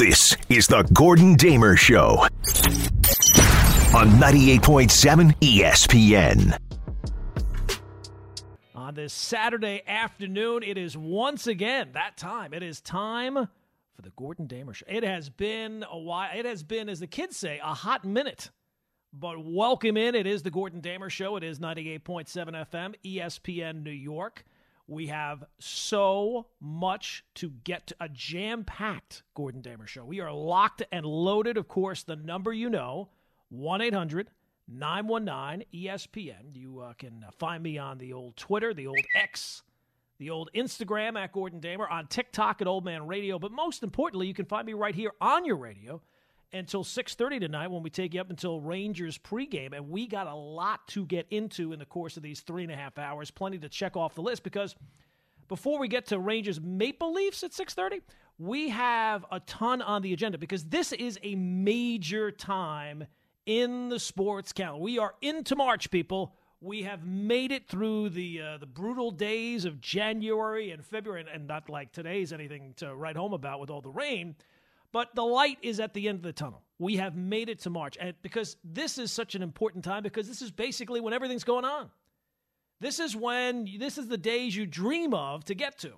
This is the Gordon Damer Show on 98.7 ESPN. On this Saturday afternoon, it is once again that time. It is time for the Gordon Damer Show. It has been a while. It has been, as the kids say, a hot minute. But welcome in. It is the Gordon Damer Show. It is 98.7 FM, ESPN New York. We have so much to get to a jam packed Gordon Damer show. We are locked and loaded. Of course, the number you know 1 800 919 ESPN. You uh, can find me on the old Twitter, the old X, the old Instagram at Gordon Damer, on TikTok at Old Man Radio. But most importantly, you can find me right here on your radio until 6.30 tonight when we take you up until rangers pregame and we got a lot to get into in the course of these three and a half hours. Plenty to check off the list because before we get to rangers maple leafs at 6.30 we have a ton on the agenda because this is a major time in the sports calendar. We are into march people. We have made it through the uh, the brutal days of January and February, and, and not like today's anything to write home about with all the rain. But the light is at the end of the tunnel. We have made it to March. And because this is such an important time, because this is basically when everything's going on. This is when, this is the days you dream of to get to.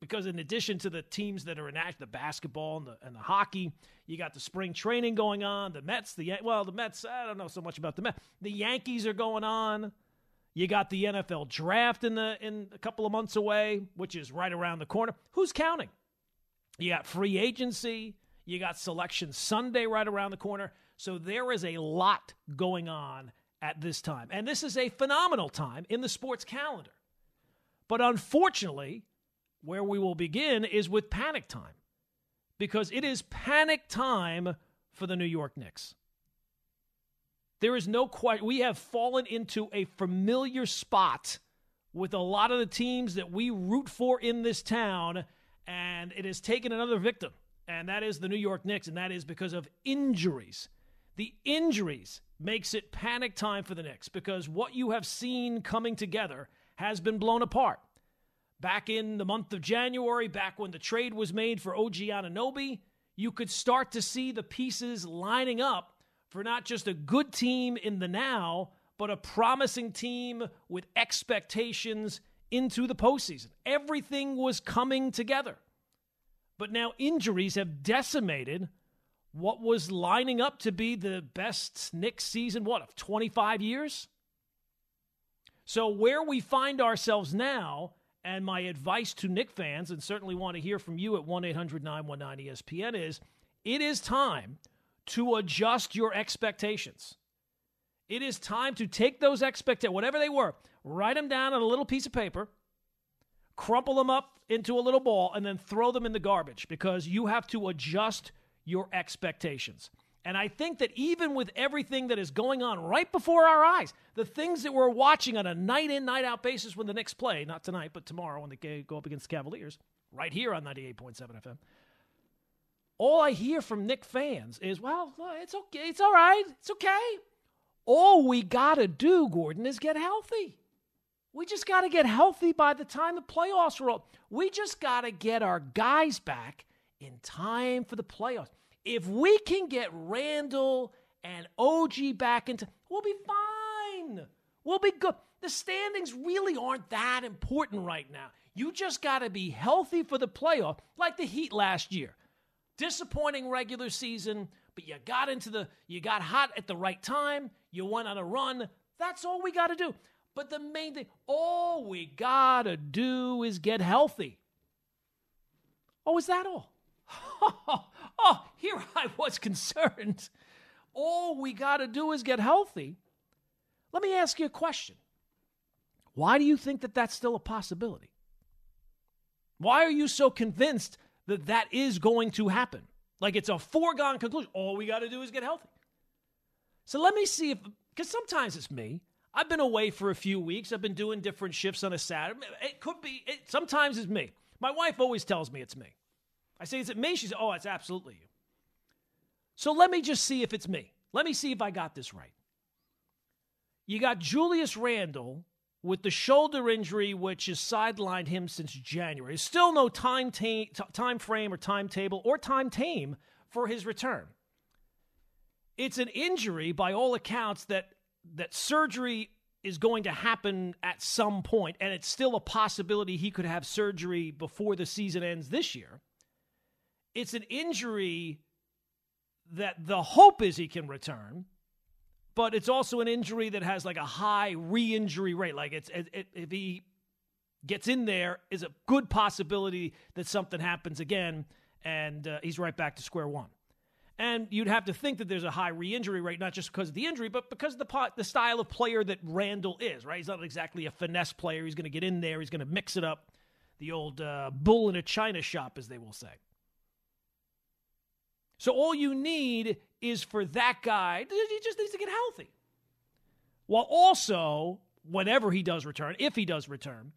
Because in addition to the teams that are in action, the basketball and the, and the hockey, you got the spring training going on. The Mets, the well, the Mets, I don't know so much about the Mets. The Yankees are going on. You got the NFL draft in the in a couple of months away, which is right around the corner. Who's counting? You got free agency. You got selection Sunday right around the corner. So there is a lot going on at this time. And this is a phenomenal time in the sports calendar. But unfortunately, where we will begin is with panic time because it is panic time for the New York Knicks. There is no question. We have fallen into a familiar spot with a lot of the teams that we root for in this town and it has taken another victim, and that is the New York Knicks, and that is because of injuries. The injuries makes it panic time for the Knicks because what you have seen coming together has been blown apart. Back in the month of January, back when the trade was made for OG Anunoby, you could start to see the pieces lining up for not just a good team in the now, but a promising team with expectations into the postseason. Everything was coming together. But now injuries have decimated what was lining up to be the best Knicks season, what, of 25 years? So, where we find ourselves now, and my advice to Knick fans, and certainly want to hear from you at 1 800 919 ESPN, is it is time to adjust your expectations. It is time to take those expectations, whatever they were, write them down on a little piece of paper, crumple them up into a little ball, and then throw them in the garbage because you have to adjust your expectations. And I think that even with everything that is going on right before our eyes, the things that we're watching on a night in, night out basis when the Knicks play, not tonight, but tomorrow when they go up against the Cavaliers, right here on 98.7 FM, all I hear from Knick fans is, well, it's okay. It's all right. It's okay. All we got to do, Gordon, is get healthy. We just got to get healthy by the time the playoffs roll. We just got to get our guys back in time for the playoffs. If we can get Randle and OG back into, we'll be fine. We'll be good. The standings really aren't that important right now. You just got to be healthy for the playoff, like the Heat last year. Disappointing regular season, but you got into the, you got hot at the right time. You went on a run. That's all we got to do. But the main thing, all we got to do is get healthy. Oh, is that all? oh, here I was concerned. All we got to do is get healthy. Let me ask you a question. Why do you think that that's still a possibility? Why are you so convinced that that is going to happen? Like it's a foregone conclusion. All we got to do is get healthy. So let me see if, because sometimes it's me. I've been away for a few weeks. I've been doing different shifts on a Saturday. It could be, it, sometimes it's me. My wife always tells me it's me. I say, is it me? She says, oh, it's absolutely you. So let me just see if it's me. Let me see if I got this right. You got Julius Randle with the shoulder injury, which has sidelined him since January. There's still no time, ta- time frame or timetable or time tame for his return. It's an injury, by all accounts, that that surgery is going to happen at some point, and it's still a possibility he could have surgery before the season ends this year. It's an injury that the hope is he can return, but it's also an injury that has like a high re-injury rate. Like it's it, it, if he gets in there, is a good possibility that something happens again, and uh, he's right back to square one. And you'd have to think that there's a high re-injury rate, not just because of the injury, but because of the pot, the style of player that Randle is. Right? He's not exactly a finesse player. He's going to get in there. He's going to mix it up. The old uh, bull in a china shop, as they will say. So all you need is for that guy, he just needs to get healthy. While also, whenever he does return, if he does return,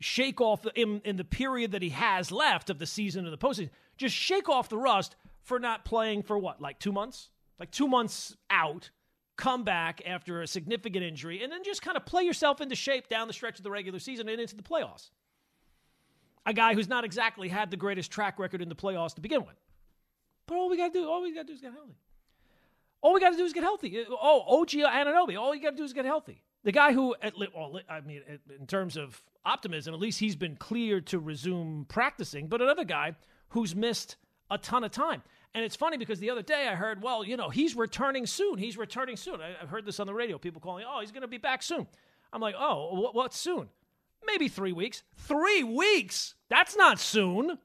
shake off in, in the period that he has left of the season of the postseason, just shake off the rust for not playing for what, like two months? Like two months out, come back after a significant injury, and then just kind of play yourself into shape down the stretch of the regular season and into the playoffs. A guy who's not exactly had the greatest track record in the playoffs to begin with. But all we got to do, all we got to do is get healthy. All we got to do is get healthy. Uh, oh, OG Anunoby, all you got to do is get healthy. The guy who, well, I mean, in terms of optimism, at least he's been cleared to resume practicing. But another guy who's missed a ton of time. And it's funny because the other day I heard, well, you know, he's returning soon. He's returning soon. I, have heard this on the radio. People calling, oh, he's going to be back soon. I'm like, oh, what's soon? Maybe three weeks. Three weeks? That's not soon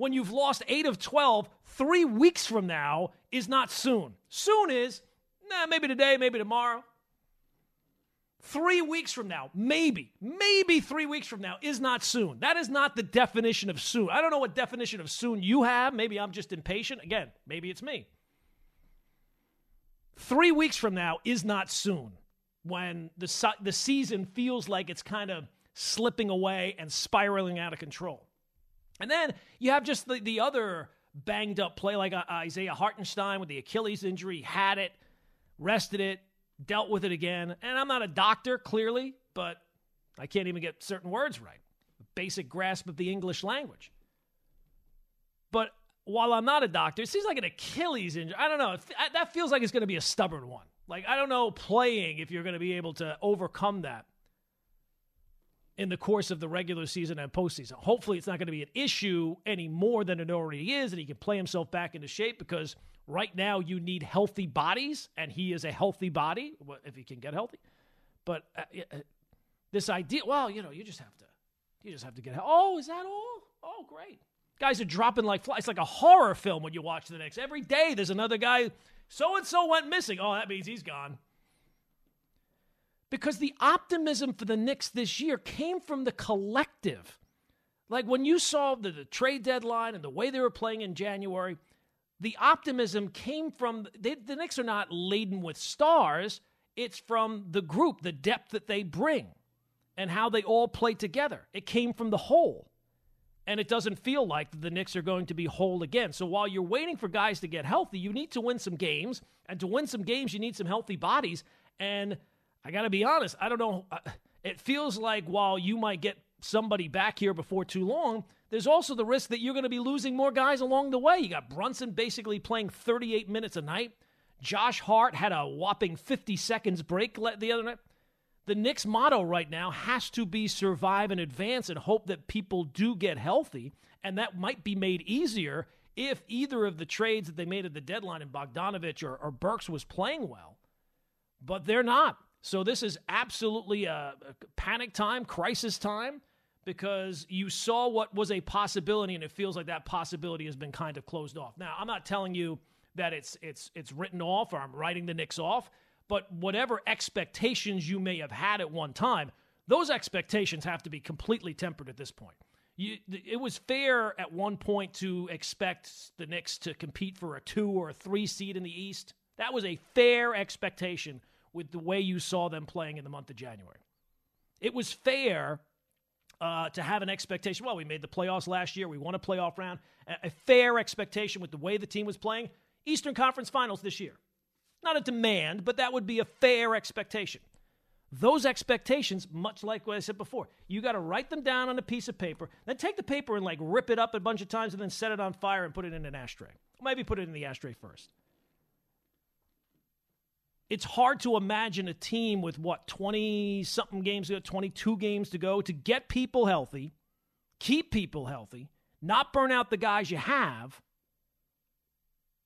when you've lost eight of 12, three weeks from now is not soon. Soon is, nah, maybe today, maybe tomorrow. Three weeks from now, maybe, maybe three weeks from now is not soon. That is not the definition of soon. I don't know what definition of soon you have. Maybe I'm just impatient. Again, maybe it's me. Three weeks from now is not soon when the, the season feels like it's kind of slipping away and spiraling out of control. And then you have just the, the other banged up play like uh, Isaiah Hartenstein with the Achilles injury, had it, rested it, dealt with it again. And I'm not a doctor, clearly, but I can't even get certain words right. Basic grasp of the English language. But while I'm not a doctor, it seems like an Achilles injury. I don't know. That feels like it's going to be a stubborn one. Like, I don't know playing if you're going to be able to overcome that in the course of the regular season and postseason. Hopefully, it's not going to be an issue any more than it already is, and he can play himself back into shape because right now you need healthy bodies, and he is a healthy body if he can get healthy. But uh, uh, this idea, well, you know, you just have to, you just have to get. Oh, is that all? Oh, great. Guys are dropping like flies. It's like a horror film when you watch the Knicks. Every day there's another guy. So and so went missing. Oh, that means he's gone because the optimism for the Knicks this year came from the collective. Like when you saw the, the trade deadline and the way they were playing in January, the optimism came from they, the Knicks are not laden with stars. It's from the group, the depth that they bring, and how they all play together. It came from the whole. And it doesn't feel like the Knicks are going to be whole again. So while you're waiting for guys to get healthy, you need to win some games. And to win some games, you need some healthy bodies. And I got to be honest. I don't know. Uh, it feels like while you might get somebody back here before too long, there's also the risk that you're going to be losing more guys along the way. You got Brunson basically playing 38 minutes a night. Josh Hart had a whopping 50 seconds break the other night. The Knicks' motto right now has to be survive and advance and hope that people do get healthy. And that might be made easier if either of the trades that they made at the deadline in Bogdanovich or, or Burks was playing well. But they're not. So this is absolutely a, panic time, crisis time, because you saw what was a possibility, and it feels like that possibility has been kind of closed off. Now, I'm not telling you that it's it's it's written off or I'm writing the Knicks off, but whatever expectations you may have had at one time, those expectations have to be completely tempered at this point. You, it was fair at one point to expect the Knicks to compete for a two or a three seed in the East. That was a fair expectation with the way you saw them playing in the month of January. It was fair uh, to have an expectation. Well, we made the playoffs last year. We won a playoff round. A, fair expectation with the way the team was playing. Eastern Conference Finals this year. Not a demand, but that would be a fair expectation. those expectations, much like what I said before, you got to write them down on a piece of paper, then take the paper and like rip it up a bunch of times and then set it on fire and put it in an ashtray. Maybe put it in the ashtray first. It's hard to imagine a team with what, 20 something games to go, 22 games to go to get people healthy, keep people healthy, not burn out the guys you have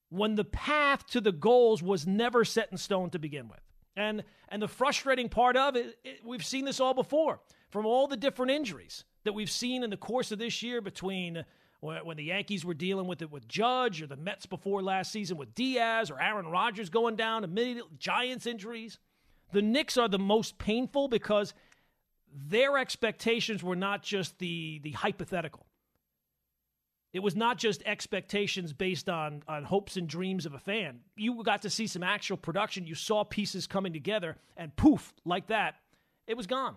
when the path to the goals was never set in stone to begin with. And and the frustrating part of it, it, we've seen this all before from all the different injuries that we've seen in the course of this year between when the Yankees were dealing with it with Judge or the Mets before last season with Diaz or Aaron Rodgers going down, immediate Giants injuries. The Knicks are the most painful because their expectations were not just the the hypothetical. It was not just expectations based on, on hopes and dreams of a fan. You got to see some actual production. You saw pieces coming together, and poof, like that, it was gone.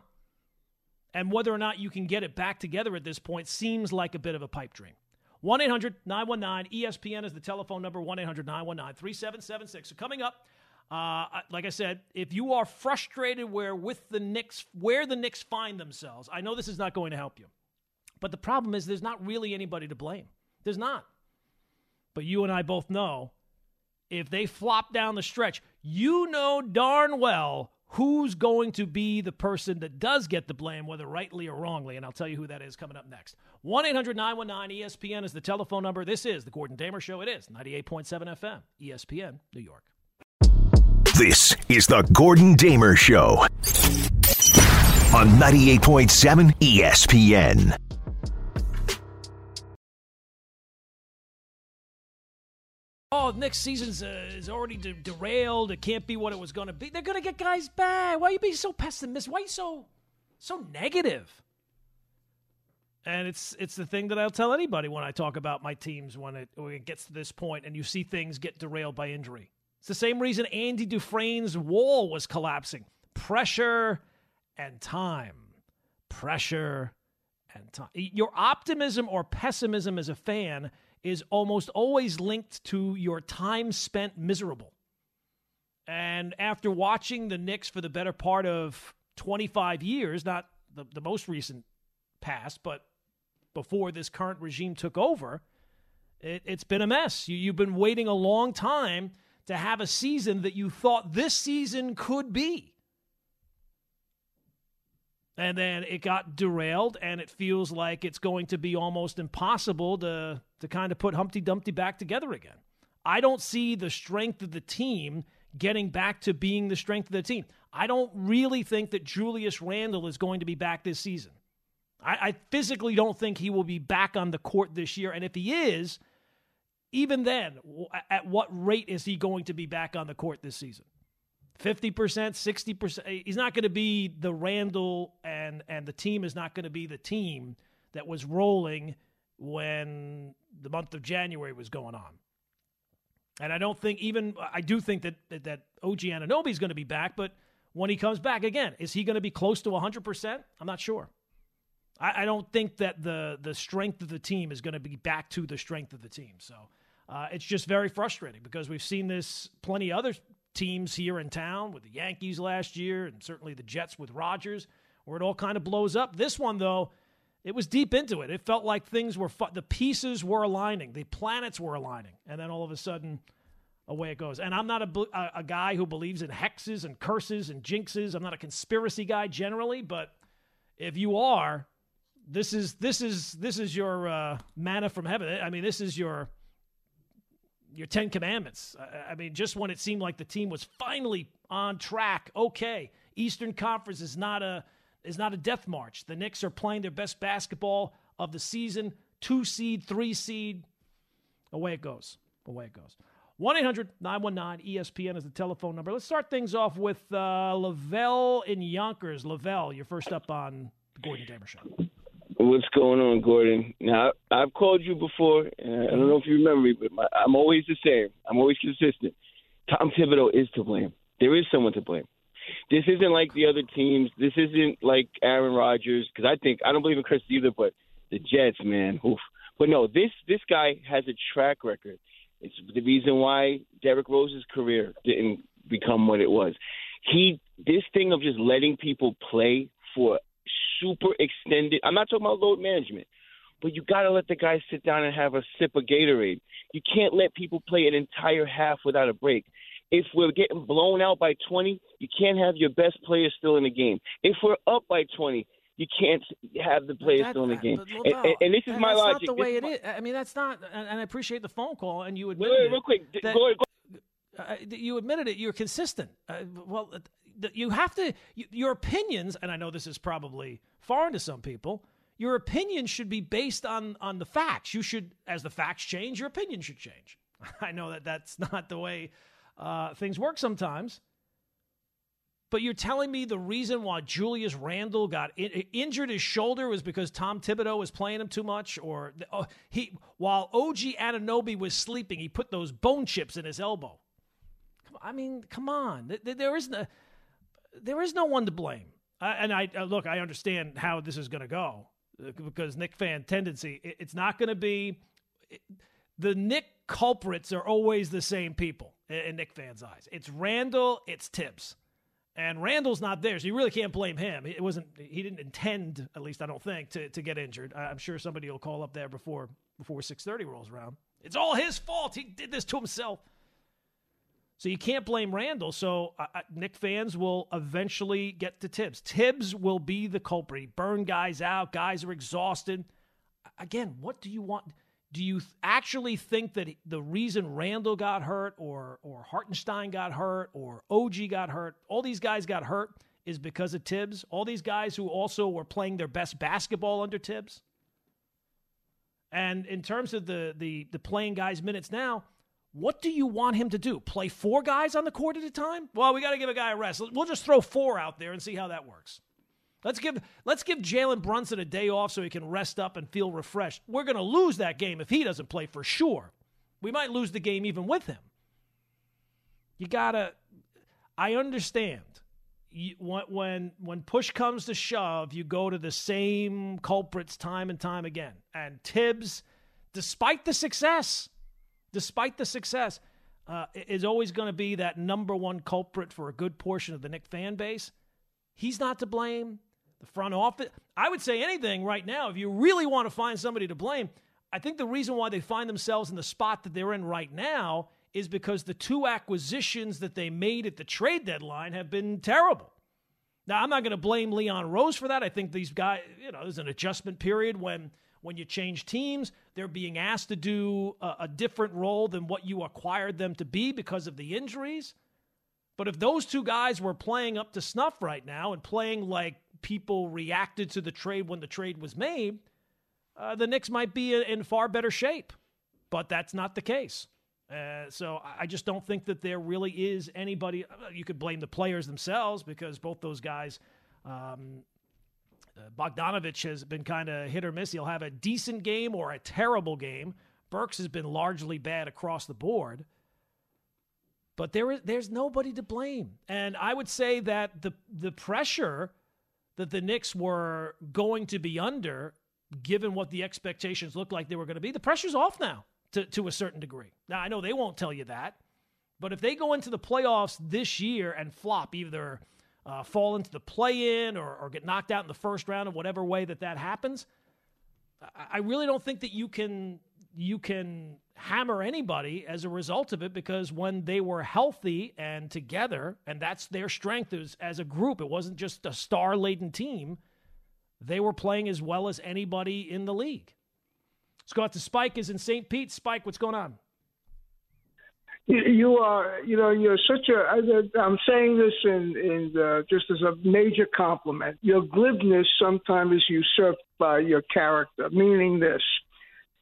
And whether or not you can get it back together at this point seems like a bit of a pipe dream. 1 800 919 ESPN is the telephone number 1 800 919 3776. So, coming up, uh, like I said, if you are frustrated where with the Knicks, where the Knicks find themselves, I know this is not going to help you. But the problem is there's not really anybody to blame. There's not. But you and I both know if they flop down the stretch, you know darn well who's going to be the person that does get the blame, whether rightly or wrongly. And I'll tell you who that is coming up next. 1 800 919 ESPN is the telephone number. This is the Gordon Damer Show. It is 98.7 FM, ESPN, New York. This is the Gordon Damer Show on 98.7 ESPN. Oh, next season's uh, is already de- derailed. It can't be what it was going to be. They're going to get guys back. Why are you being so pessimistic? Why are you so so negative? And it's it's the thing that I'll tell anybody when I talk about my teams when it, when it gets to this point and you see things get derailed by injury. It's the same reason Andy Dufresne's wall was collapsing. Pressure and time. Pressure and time. Your optimism or pessimism as a fan – is almost always linked to your time spent miserable. And after watching the Knicks for the better part of 25 years, not the, the most recent past, but before this current regime took over, it, has been a mess. You, you've been waiting a long time to have a season that you thought this season could be and then it got derailed and it feels like it's going to be almost impossible to to kind of put Humpty Dumpty back together again. I don't see the strength of the team getting back to being the strength of the team. I don't really think that Julius Randle is going to be back this season. I, I physically don't think he will be back on the court this year. And if he is, even then, at what rate is he going to be back on the court this season? 50%, 60%. He's not going to be the Randle and and the team is not going to be the team that was rolling when the month of January was going on. And I don't think even I do think that that, that OG Anunoby is going to be back, but when he comes back again, is he going to be close to 100%? I'm not sure. I, I, don't think that the the strength of the team is going to be back to the strength of the team. So uh, it's just very frustrating because we've seen this plenty other teams here in town with the Yankees last year and certainly the Jets with Rodgers, where it all kind of blows up. This one, though, it was deep into it. It felt like things were, fu- the pieces were aligning, the planets were aligning. And then all of a sudden, away it goes. And I'm not a, a, a guy who believes in hexes and curses and jinxes. I'm not a conspiracy guy generally, but if you are, this is this is this is your uh, manna from heaven. I mean, this is your your Ten Commandments. I, I mean, just when it seemed like the team was finally on track, okay, Eastern Conference is not a is not a death march. The Knicks are playing their best basketball of the season, two seed, three seed. Away it goes. Away it goes. 1 800 919 ESPN is the telephone number. Let's start things off with uh, Lavelle in Yonkers. Lavelle, you're first up on the Gordon Damer Show. What's going on, Gordon? Now I've called you before, and I don't know if you remember me, but my, I'm always the same. I'm always consistent. Tom Thibodeau is to blame. There is someone to blame. This isn't like the other teams. This isn't like Aaron Rodgers because I think I don't believe in Chris either, but the Jets, man, oof. But no, this this guy has a track record. It's the reason why Derrick Rose's career didn't become what it was. He this thing of just letting people play for super extended. I'm not talking about load management, but you got to let the guys sit down and have a sip of Gatorade. You can't let people play an entire half without a break. If we're getting blown out by 20, you can't have your best players still in the game. If we're up by 20, you can't have the players that, still in the game. Well, and, and, this is my that's logic. That's not the way it is. I mean, that's not. And I appreciate the phone call, and you admitted wait, wait, real quick. That, go ahead, go uh, you admitted it. You're consistent. Uh, well, you have to. your opinions, and I know this is probably foreign to some people. Your opinion should be based on on the facts. You should, as the facts change, your opinion should change. I know that that's not the way uh, things work sometimes. But you're telling me the reason why Julius Randle got in, injured his shoulder was because Tom Thibodeau was playing him too much, or uh, he while OG Anunoby was sleeping, he put those bone chips in his elbow. I mean, come on, there is no there is no one to blame. and I uh, look, I understand how this is going to go uh, because Knick fan tendency. it's not going to be the Knick culprits are always the same people in Knick fans' eyes. It's Randle, it's Thibs and Randle's not there, so you really can't blame him. It wasn't he didn't intend, at least I don't think, to, to get injured. I'm sure somebody will call up there before before 6:30 rolls around. It's all his fault. He did this to himself. So you can't blame Randle. So uh, Knick fans will eventually get to Thibs. Thibs will be the culprit. He burned guys out. Guys are exhausted. Again, what do you want? do you actually think that the reason Randle got hurt or or Hartenstein got hurt or OG got hurt, all these guys got hurt is because of Thibs? All these guys who also were playing their best basketball under Thibs? And in terms of the the the playing guys minutes now, what do you want him to do? Play four guys on the court at a time? Well, we got to give a guy a rest. We'll just throw four out there and see how that works. Let's give let's give Jalen Brunson a day off so he can rest up and feel refreshed. We're going to lose that game if he doesn't play for sure. We might lose the game even with him. You gotta. I understand. You, when when push comes to shove, you go to the same culprits time and time again. And Thibs, despite the success, despite the success, uh, is always going to be that number one culprit for a good portion of the Knick fan base. He's not to blame the front office. I would say anything right now. If you really want to find somebody to blame, I think the reason why they find themselves in the spot that they're in right now is because the two acquisitions that they made at the trade deadline have been terrible. Now, I'm not going to blame Leon Rose for that. I think these guys, you know, there's an adjustment period when when you change teams, they're being asked to do a, a different role than what you acquired them to be because of the injuries. But if those two guys were playing up to snuff right now and playing like people reacted to the trade when the trade was made, uh, the Knicks might be in far better shape. But that's not the case. Uh, so I just don't think that there really is anybody. Uh, you could blame the players themselves because both those guys, um, Bogdanovich has been kind of hit or miss. He'll have a decent game or a terrible game. Burks has been largely bad across the board. But there is there's nobody to blame, and I would say that the the pressure that the Knicks were going to be under, given what the expectations looked like they were going to be, the pressure's off now to, to a certain degree. Now, I know they won't tell you that, but if they go into the playoffs this year and flop, either uh, fall into the play in or, or get knocked out in the first round of whatever way that that happens, I really don't think that you can you can hammer anybody as a result of it because when they were healthy and together, and that's their strength as, as a group, it wasn't just a star laden team, they were playing as well as anybody in the league. Let's go out to Spike, is in St. Pete. Spike, what's going on? You are, you know, you're such a. I'm saying this in, in uh, just as a major compliment. Your glibness sometimes is usurped by your character, meaning this: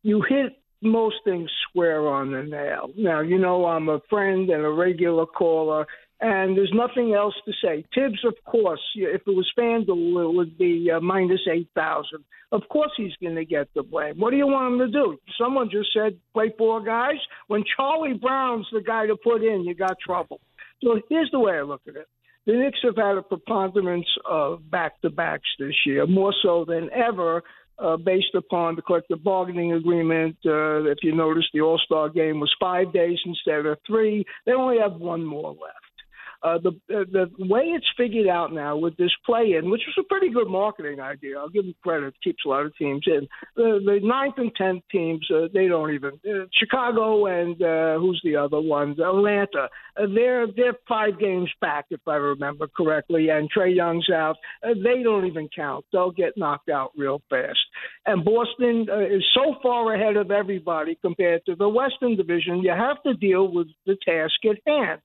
you hit most things square on the nail. Now, you know, I'm a friend and a regular caller, and there's nothing else to say. Thibs, of course, if it was FanDuel, it would be uh, minus 8,000. Of course he's going to get the blame. What do you want him to do? Someone just said play four guys. When Charlie Brown's the guy to put in, you got trouble. So here's the way I look at it. The Knicks have had a preponderance of back to backs this year, more so than ever uh, based upon the collective bargaining agreement. Uh, if you notice, the All Star game was five days instead of three. They only have one more left. Uh, the the way it's figured out now with this play-in, which was a pretty good marketing idea, I'll give them credit. It keeps a lot of teams in. The the ninth and tenth teams, uh, they don't even. Uh, Chicago and uh, who's the other ones? Atlanta. Uh, they're they're five games back, if I remember correctly. And Trae Young's out. Uh, they don't even count. They'll get knocked out real fast. And Boston uh, is so far ahead of everybody compared to the Western Division. You have to deal with the task at hand.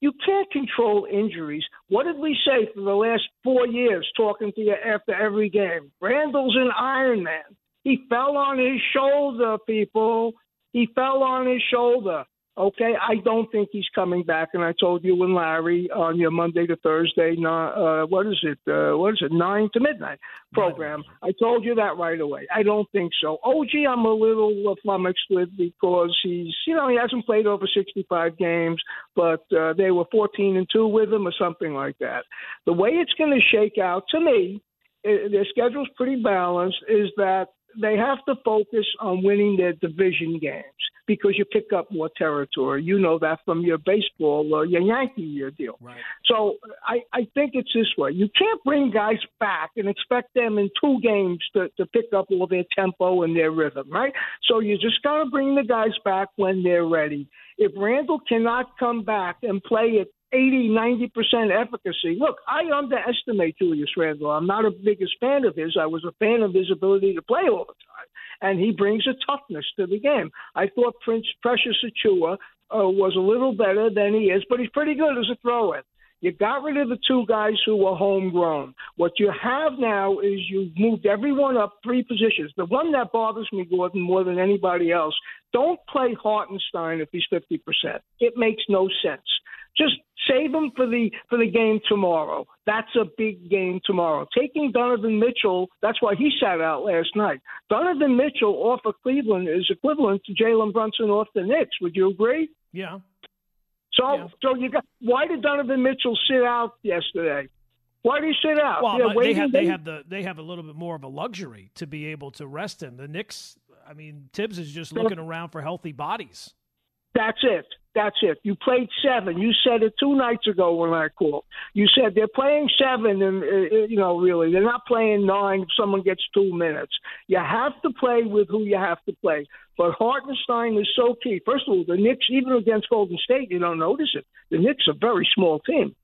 You can't control injuries. What did we say for the last four years talking to you after every game? Randle's an Iron Man. He fell on his shoulder, people. He fell on his shoulder. Okay, I don't think he's coming back. And I told you and Larry on your Monday to Thursday, uh, what is it? Uh, what is it? Nine to midnight program. I told you that right away. I don't think so. OG, I'm a little flummoxed with because he's, you know, he hasn't played over 65 games, but uh, they were 14 and two with him or something like that. The way it's going to shake out to me, it, their schedule's pretty balanced. Is that they have to focus on winning their division games because you pick up more territory. You know that from your baseball or your Yankee year deal. Right. So I, I think it's this way. You can't bring guys back and expect them in two games to, to pick up all their tempo and their rhythm, right? So you just got to bring the guys back when they're ready. If Randle cannot come back and play at 80, 90% efficacy. Look, I underestimate Julius Randle. I'm not a biggest fan of his. I was a fan of his ability to play all the time and he brings a toughness to the game. I thought Prince Precious Achiuwa uh, was a little better than he is, but he's pretty good as a throw-in. You got rid of the two guys who were homegrown. What you have now is you've moved everyone up three positions. The one that bothers me, Gordon, more than anybody else, don't play Hartenstein if he's 50%. It makes no sense. Just save him for the for the game tomorrow. That's a big game tomorrow. Taking Donovan Mitchell, that's why he sat out last night. Donovan Mitchell off of Cleveland is equivalent to Jalen Brunson off the Knicks. Would you agree? Yeah. So yeah. so you got why did Donovan Mitchell sit out yesterday? Why did he sit out? Well, yeah, they have they have the they have a little bit more of a luxury to be able to rest him. The Knicks, I mean, Thibs is just looking around for healthy bodies. That's it. That's it. You played seven. You said it two nights ago when I called. You said they're playing seven, and uh, uh, you know, really, they're not playing nine. If someone gets two minutes, you have to play with who you have to play. But Hartenstein is so key. First of all, the Knicks, even against Golden State, you don't notice it. The Knicks are a very small team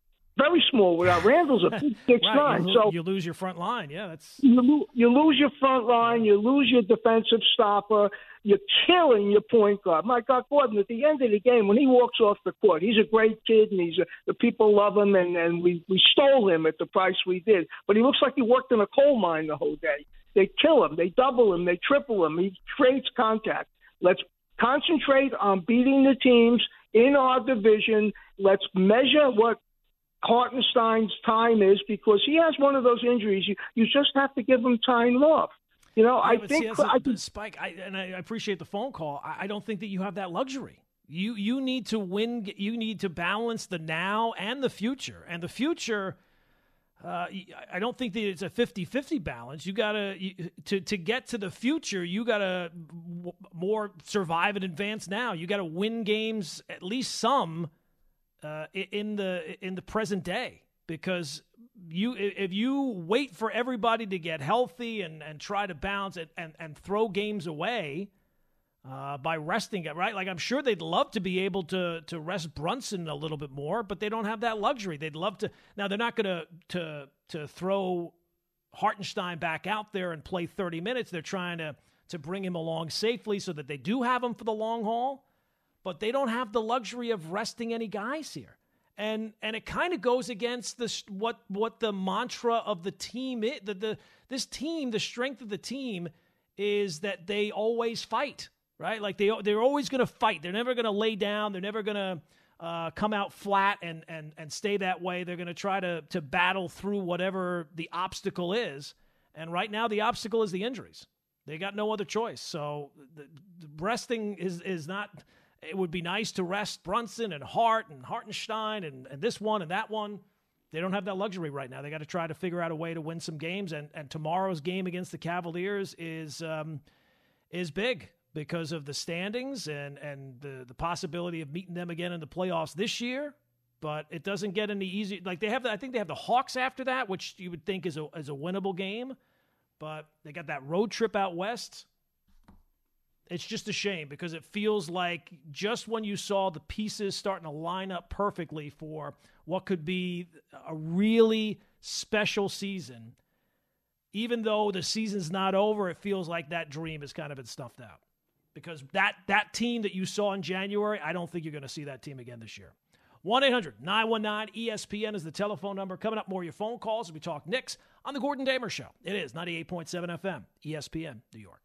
very small without Randle's a six right. nine. You, so you lose your front line. Yeah, that's you, you lose your front line. You lose your defensive stopper. You're killing your point guard. My God, Gordon. At the end of the game, when he walks off the court, he's a great kid, and he's a, the people love him, and and we we stole him at the price we did. But he looks like he worked in a coal mine the whole day. They kill him. They double him. They triple him. He trades contact. Let's concentrate on beating the teams in our division. Let's measure what Hartenstein's time is because he has one of those injuries. You you just have to give him time off. You know, yeah, I think see, I can, Spike, I, and I appreciate the phone call. I, I don't think that you have that luxury. You you need to win. You need to balance the now and the future. And the future, uh, I don't think that it's a 50-50 balance. You gotta to to get to the future. You gotta more survive and advance now. You gotta win games at least some uh, in the in the present day because you if you wait for everybody to get healthy and, and try to bounce and, and, and throw games away uh, by resting it right? Like I'm sure they'd love to be able to to rest Brunson a little bit more but they don't have that luxury. They'd love to now they're not gonna to to throw Hartenstein back out there and play 30 minutes. They're trying to to bring him along safely so that they do have him for the long haul but they don't have the luxury of resting any guys here. And and it kind of goes against this what what the mantra of the team is. The, the this team, the strength of the team is that they always fight, right? Like they they're always going to fight. They're never going to lay down. They're never going to uh, come out flat and and and stay that way. They're going to try to to battle through whatever the obstacle is. And right now, the obstacle is the injuries. They got no other choice. So the, the resting is is not it would be nice to rest Brunson and Hart and Hartenstein and, and this one and that one. They don't have that luxury right now. They got to try to figure out a way to win some games. And, and tomorrow's game against the Cavaliers is um, is big because of the standings and, and the, the possibility of meeting them again in the playoffs this year. but it doesn't get any easier. Like they have, the, I think they have the Hawks after that, which you would think is a is a winnable game, but they got that road trip out west. It's just a shame because it feels like just when you saw the pieces starting to line up perfectly for what could be a really special season, even though the season's not over, it feels like that dream has kind of been stuffed out. Because that that team that you saw in January, I don't think you're going to see that team again this year. 1 800 919 ESPN is the telephone number. Coming up, more of your phone calls as we talk Knicks on The Gordon Damer Show. It is 98.7 FM, ESPN, New York.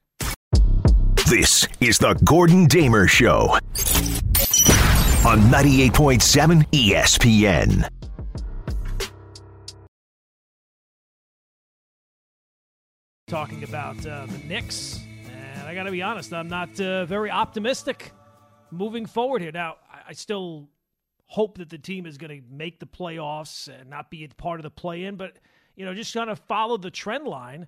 This is The Gordon Damer Show on 98.7 ESPN. Talking about uh, the Knicks, and I got to be honest, I'm not uh, very optimistic moving forward here. Now, I, I still hope that the team is going to make the playoffs and not be a part of the play-in, but you know, just kind of follow the trend line.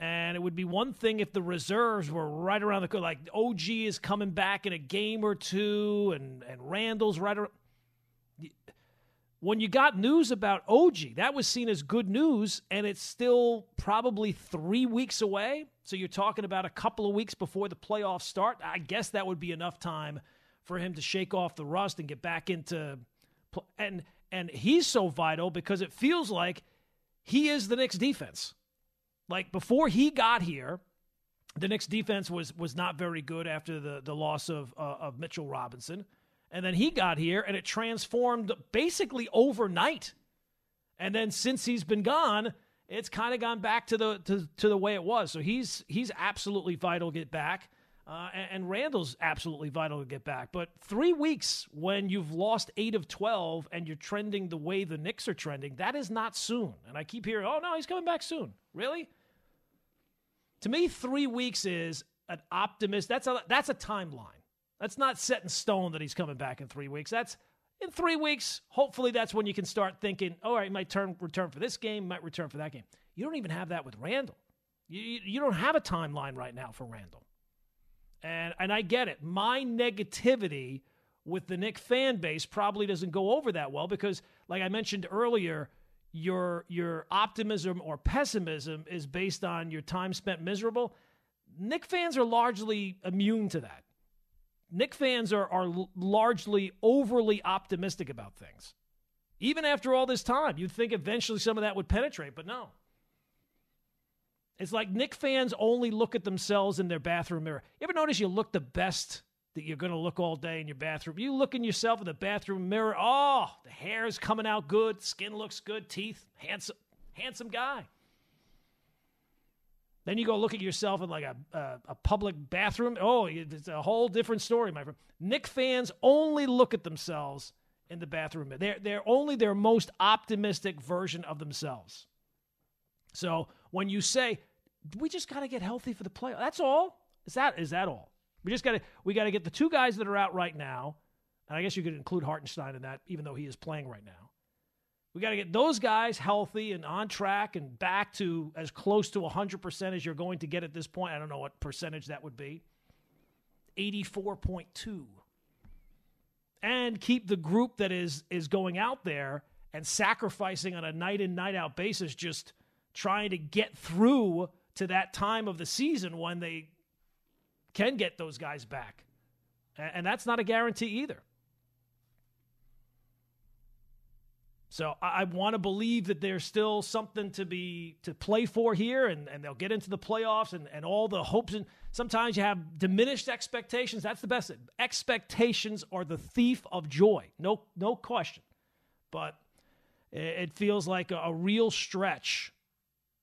And it would be one thing if the reserves were right around the corner. like OG is coming back in a game or two, and and Randle's right around. When you got news about OG, that was seen as good news, and it's still probably three weeks away. So you're talking about a couple of weeks before the playoffs start. I guess that would be enough time for him to shake off the rust and get back into and and he's so vital because it feels like he is the Knicks defense. Like before he got here, the Knicks defense was was not very good after the the loss of uh, of Mitchell Robinson, and then he got here and it transformed basically overnight. And then since he's been gone, it's kind of gone back to the to, to the way it was. So he's he's absolutely vital to get back. Uh, and, and, Randle's absolutely vital to get back. But three weeks when you've lost eight of 12 and you're trending the way the Knicks are trending, that is not soon. And I keep hearing, oh, no, he's coming back soon. Really? To me, three weeks is an optimist. That's a, that's a timeline. That's not set in stone that he's coming back in three weeks. That's in three weeks. Hopefully, that's when you can start thinking, all right, might turn, return for this game, might return for that game. You don't even have that with Randle. You, you don't have a timeline right now for Randle. And and I get it. My negativity with the Knick fan base probably doesn't go over that well because like I mentioned earlier, your your optimism or pessimism is based on your time spent miserable. Knick fans are largely immune to that. Knick fans are, are largely overly optimistic about things. Even after all this time, you'd think eventually some of that would penetrate, but no. It's like Knick fans only look at themselves in their bathroom mirror. You ever notice you look the best that you're going to look all day in your bathroom? You look in yourself in the bathroom mirror. Oh, the hair is coming out good, skin looks good, teeth, handsome, handsome guy. Then you go look at yourself in like a, a, a public bathroom. Oh, it's a whole different story, my friend. Knick fans only look at themselves in the bathroom. They're, they're only their most optimistic version of themselves. So when you say, we just got to get healthy for the play. That's all. Is that is that all? We just got to we got to get the two guys that are out right now, and I guess you could include Hartenstein in that, even though he is playing right now. We got to get those guys healthy and on track and back to as close to 100% as you're going to get at this point. I don't know what percentage that would be. 84.2. And keep the group that is is going out there and sacrificing on a night in night out basis just trying to get through to that time of the season when they can get those guys back. And that's not a guarantee either. So I, want to believe that there's still something to be to play for here, and, and they'll get into the playoffs and, and all the hopes. And sometimes you have diminished expectations. That's the best. Expectations are the thief of joy. No, no question. But it feels like a, a real stretch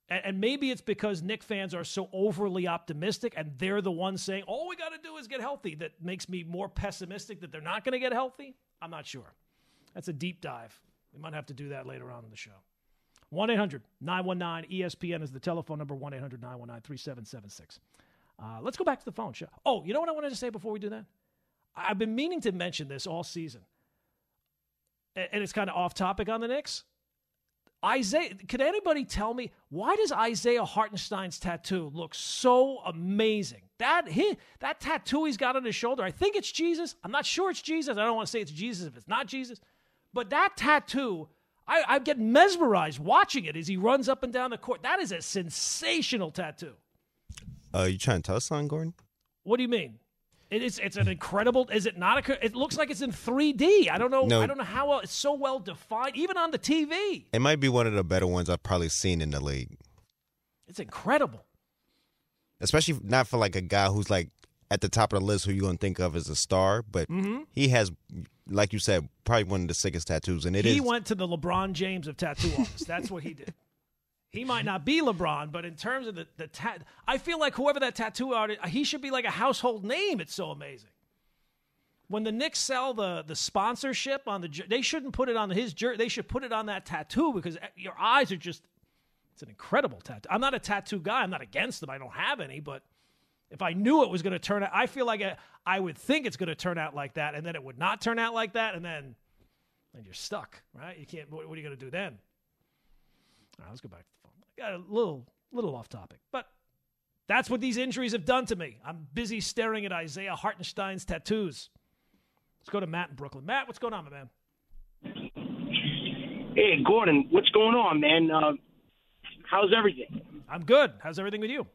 and maybe it's because Knick fans are so overly optimistic and they're the ones saying, all we got to do is get healthy, that makes me more pessimistic that they're not going to get healthy. I'm not sure. That's a deep dive. We might have to do that later on in the show. 1 800 919 ESPN is the telephone number 1 800 919 3776. Uh, let's go back to the phone show. Oh, you know what I wanted to say before we do that? I've been meaning to mention this all season. And it's kind of off topic on the Knicks. Isaiah, could anybody tell me why does Isaiah Hartenstein's tattoo look so amazing? That he, that tattoo he's got on his shoulder, I think it's Jesus. I'm not sure it's Jesus. I don't want to say it's Jesus if it's not Jesus. But that tattoo, I, I get mesmerized watching it as he runs up and down the court. That is a sensational tattoo. Uh, you trying to tell us something, Gordon? What do you mean? It is. It's an incredible. Is it not? A, it looks like it's in 3D. I don't know. No. I don't know how well. It's so well defined, even on the TV. It might be one of the better ones I've probably seen in the league, It's incredible. especially not for like a guy who's like at the top of the list who you're gonna think of as a star, but Mm-hmm. he has, like you said, probably one of the sickest tattoos, and it is. he went to the LeBron James of tattoo artists. That's what he did. He might not be LeBron, but in terms of the the tat, I feel like whoever that tattoo artist, he should be like a household name. It's so amazing. When the Knicks sell the the sponsorship on the, they shouldn't put it on his jersey. They should put it on that tattoo because eh, your eyes are just. It's an incredible tattoo. I'm not a tattoo guy. I'm not against them. I don't have any, but if I knew it was going to turn out, I feel like I, I would think it's going to turn out like that, and then it would not turn out like that, and then and you're stuck, right? You can't. What, what are you going to do then? All right, let's go back to got a little, little off topic, but that's what these injuries have done to me. I'm busy staring at Isaiah Hartenstein's tattoos. Let's go to Matt in Brooklyn. Matt, what's going on, my man? Hey, Gordon, what's going on, man? Uh, how's everything? I'm good. How's everything with you?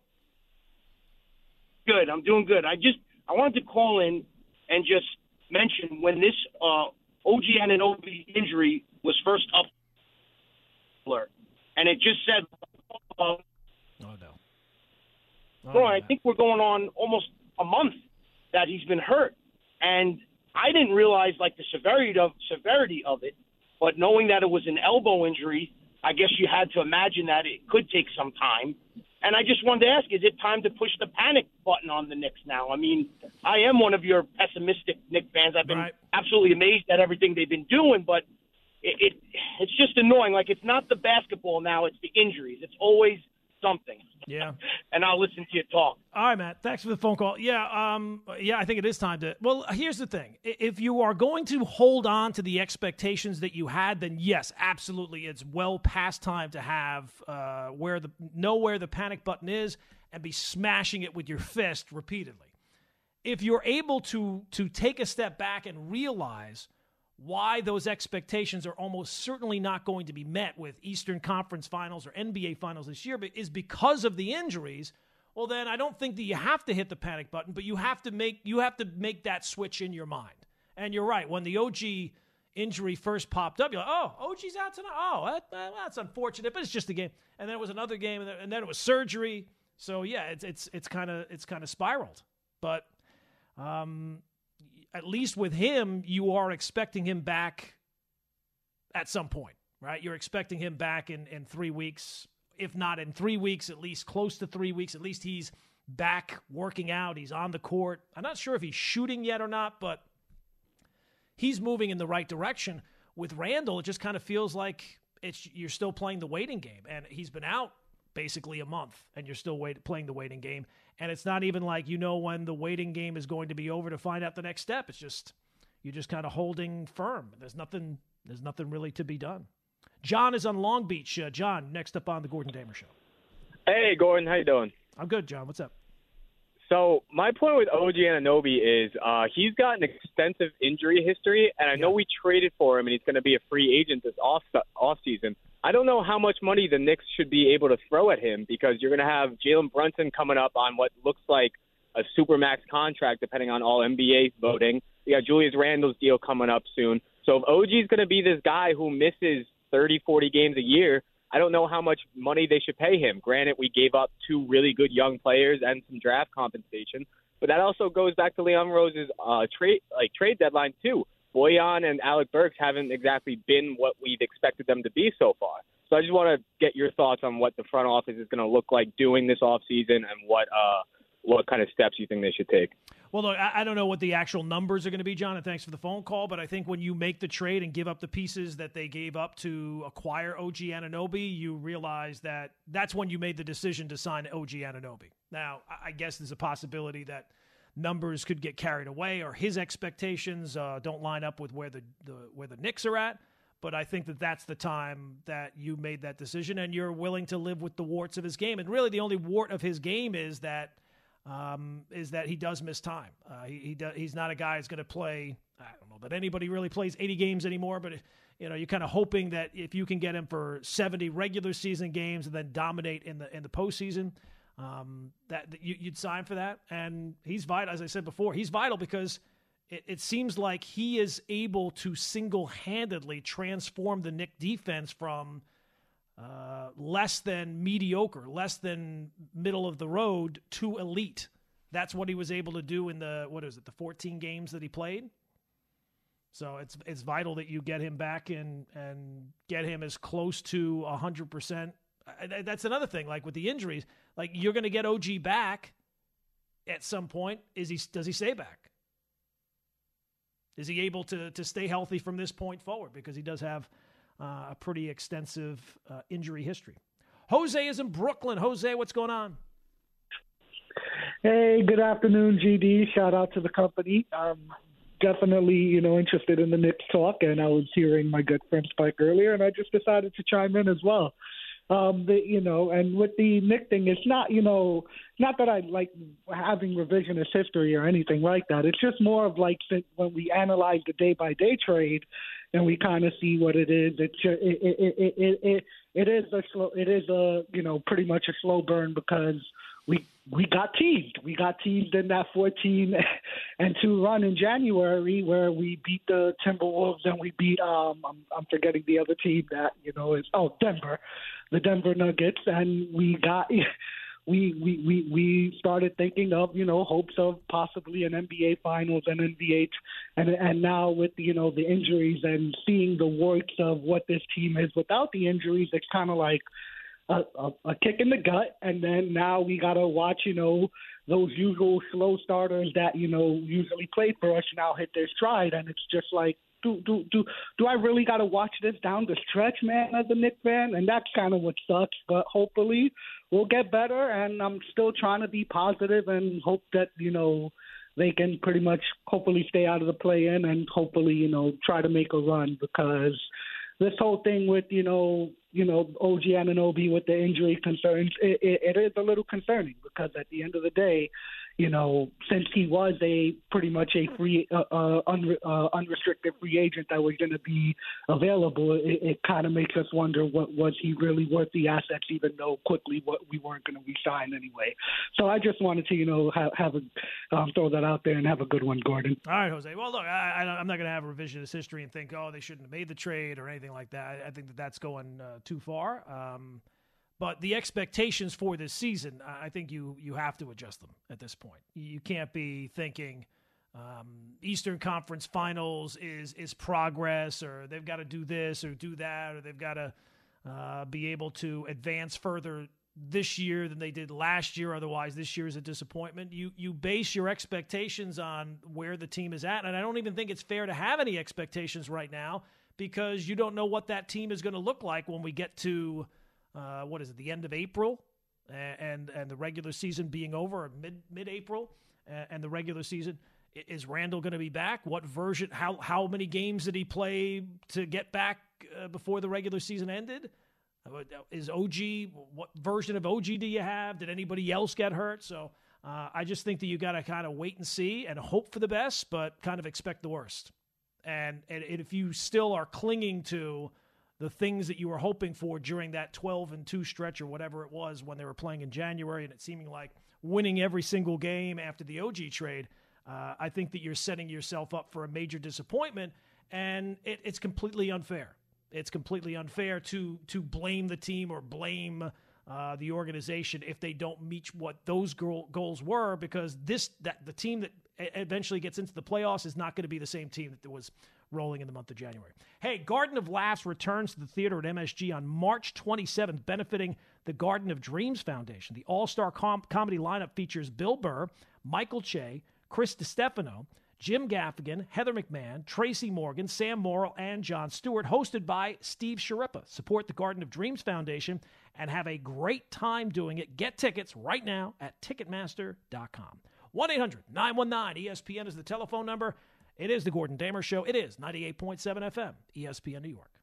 Good. I'm doing good. I just I wanted to call in and just mention when this uh, OG Anunoby injury was first up, and it just said, Um, oh no. Oh, Bro, I think we're going on almost a month that he's been hurt, and I didn't realize like the severity of severity of it. But knowing that it was an elbow injury, I guess you had to imagine that it could take some time. And I just wanted to ask: Is it time to push the panic button on the Knicks now? I mean, I am one of your pessimistic Knicks fans. I've been Right. absolutely amazed at everything they've been doing, but it, it it's just annoying. Like it's not the basketball now; it's the injuries. It's always something. Yeah. And I'll listen to you talk. All right, Matt. Thanks for the phone call. Yeah, um, yeah, I think it is time to. Well, here's the thing: if you are going to hold on to the expectations that you had, then yes, absolutely, it's well past time to have uh, where the know where the panic button is and be smashing it with your fist repeatedly. If you're able to to take a step back and realize why those expectations are almost certainly not going to be met with Eastern Conference Finals or NBA Finals this year, is because of the injuries. Well, then I don't think that you have to hit the panic button, but you have to make you have to make that switch in your mind. And you're right. When the OG injury first popped up, you're like, "Oh, OG's out tonight. Oh, that, that- that's unfortunate, but it's just a game." And then it was another game, and then, and then it was surgery. So yeah, it's it's it's kind of it's kind of spiraled. But um, at least with him, you are expecting him back at some point, right? You're expecting him back in, in three weeks, if not in three weeks, at least close to three weeks. At least he's back working out. He's on the court. I'm not sure if he's shooting yet or not, but he's moving in the right direction. With Randle, it just kind of feels like it's you're still playing the waiting game, and he's been out basically a month, and you're still wait, playing the waiting game. And it's not even like you know when the waiting game is going to be over to find out the next step. It's just you're just kind of holding firm. There's nothing. There's nothing really to be done. John is on Long Beach. Uh, John, next up on the Gordon Damer Show. Hey, Gordon, how you doing? I'm good, John. What's up? So my point with OG Anunoby is uh, he's got an extensive injury history, and I know Yeah. we traded for him, and he's going to be a free agent this off off season. I don't know how much money the Knicks should be able to throw at him because you're going to have Jalen Brunson coming up on what looks like a supermax contract, depending on all NBA voting. You got Julius Randle's deal coming up soon. So if OG is going to be this guy who misses 30, 40 games a year, I don't know how much money they should pay him. Granted, we gave up two really good young players and some draft compensation, but that also goes back to Leon Rose's uh, trade like trade deadline too. Bojan and Alec Burks haven't exactly been what we've expected them to be so far. So I just want to get your thoughts on what the front office is going to look like doing this offseason and what uh, what kind of steps you think they should take. Well, look, I, don't know what the actual numbers are going to be, John, and thanks for the phone call. But I think when you make the trade and give up the pieces that they gave up to acquire OG Anunoby, you realize that that's when you made the decision to sign OG Anunoby. Now, I guess there's a possibility that numbers could get carried away or his expectations uh, don't line up with where the, the where the Knicks are at. But I think that that's the time that you made that decision, and you're willing to live with the warts of his game. And really, the only wart of his game is that um, is that he does miss time. Uh, he, he he's not a guy who's going to play. I don't know that anybody really plays 80 games anymore, but you know, you're kind of hoping that if you can get him for 70 regular season games and then dominate in the in the postseason, um, that, that you, would sign for that. And he's vital, as I said before, he's vital because it, it seems like he is able to single handedly transform the Knick defense from uh, less than mediocre, less than middle of the road to elite. That's what he was able to do in the what is it, the 14 games that he played. So it's it's vital that you get him back and and get him as close to 100%. That's another thing like with the injuries, like you're going to get OG back at some point. Is he does he stay back? Is he able to to stay healthy from this point forward because he does have uh, a pretty extensive uh, injury history. Jose is in Brooklyn. Jose, what's going on? Hey, good afternoon, GD. Shout out to the company. Um, definitely, you know, interested in the Knicks talk, and I was hearing my good friend Spike earlier, and I just decided to chime in as well. Um, the, you know, and with the Knick thing, it's not, you know, not that I like having revisionist history or anything like that. It's just more of like when we analyze the day by day trade, and we kind of see what it is. It's it it, it it it it is a slow. It is a you know pretty much a slow burn because we we got teased. We got teased in that 14 and two run in January where we beat the Timberwolves and we beat um I'm, I'm forgetting the other team that you know is oh Denver, the Denver Nuggets and we got we we we we started thinking of you know hopes of possibly an NBA Finals and NBA and and now with you know the injuries and seeing the works of what this team is without the injuries, it's kind of like a, a, a kick in the gut, and then now we gotta watch you know those usual slow starters that you know usually play for us now hit their stride, and it's just like do do do do I really got to watch this down the stretch, man, as a Knick fan? And that's kind of what sucks. But hopefully, we'll get better. And I'm still trying to be positive and hope that you know they can pretty much hopefully stay out of the play-in and hopefully you know try to make a run because this whole thing with you know you know OG Anunoby with the injury concerns it, it, it is a little concerning because at the end of the day you know, since he was a pretty much a free, uh, uh, un, uh, unrestricted free agent that was going to be available, it, it kind of makes us wonder what was he really worth the assets, even though quickly what we weren't going to resign anyway. So I just wanted to, you know, have, have a um, throw that out there and have a good one, Gordon. All right, Jose. Well, look, I, am not going to have a revisionist history and think, oh, they shouldn't have made the trade or anything like that. I, think that that's going uh, too far. Um, but the expectations for this season, I think you you have to adjust them at this point. You can't be thinking um, Eastern Conference Finals is is progress, or they've got to do this or do that, or they've got to uh, be able to advance further this year than they did last year. Otherwise, this year is a disappointment. You you base your expectations on where the team is at, and I don't even think it's fair to have any expectations right now because you don't know what that team is going to look like when we get to uh, what is it, the end of April, and and the regular season being over, mid mid April, and the regular season. Is Randle going to be back? What version? How how many games did he play to get back uh, before the regular season ended? Uh, is OG what version of OG do you have? Did anybody else get hurt? So uh, I just think that you got to kind of wait and see and hope for the best, but kind of expect the worst. And, and if you still are clinging to the things that you were hoping for during that 12 and 2 stretch or whatever it was when they were playing in January and it seeming like winning every single game after the OG trade, uh, I think that you're setting yourself up for a major disappointment, and it, it's completely unfair. It's completely unfair to to blame the team or blame uh, the organization if they don't meet what those goal, goals were, because this that the team that eventually gets into the playoffs is not going to be the same team that was rolling in the month of January. Hey, Garden of Laughs returns to the theater at MSG on March 27th, benefiting the Garden of Dreams Foundation. The all star com- comedy lineup features Bill Burr, Michael Che, Chris Distefano, Jim Gaffigan, Heather McMahan, Tracy Morgan, Sam Morril, and Jon Stewart, hosted by Steve Schirripa. Support the Garden of Dreams Foundation and have a great time doing it. Get tickets right now at Ticketmaster.com. 1 800 919 ESPN is the telephone number. It is the Gordon Damer Show. It is 98.7 FM, ESPN New York.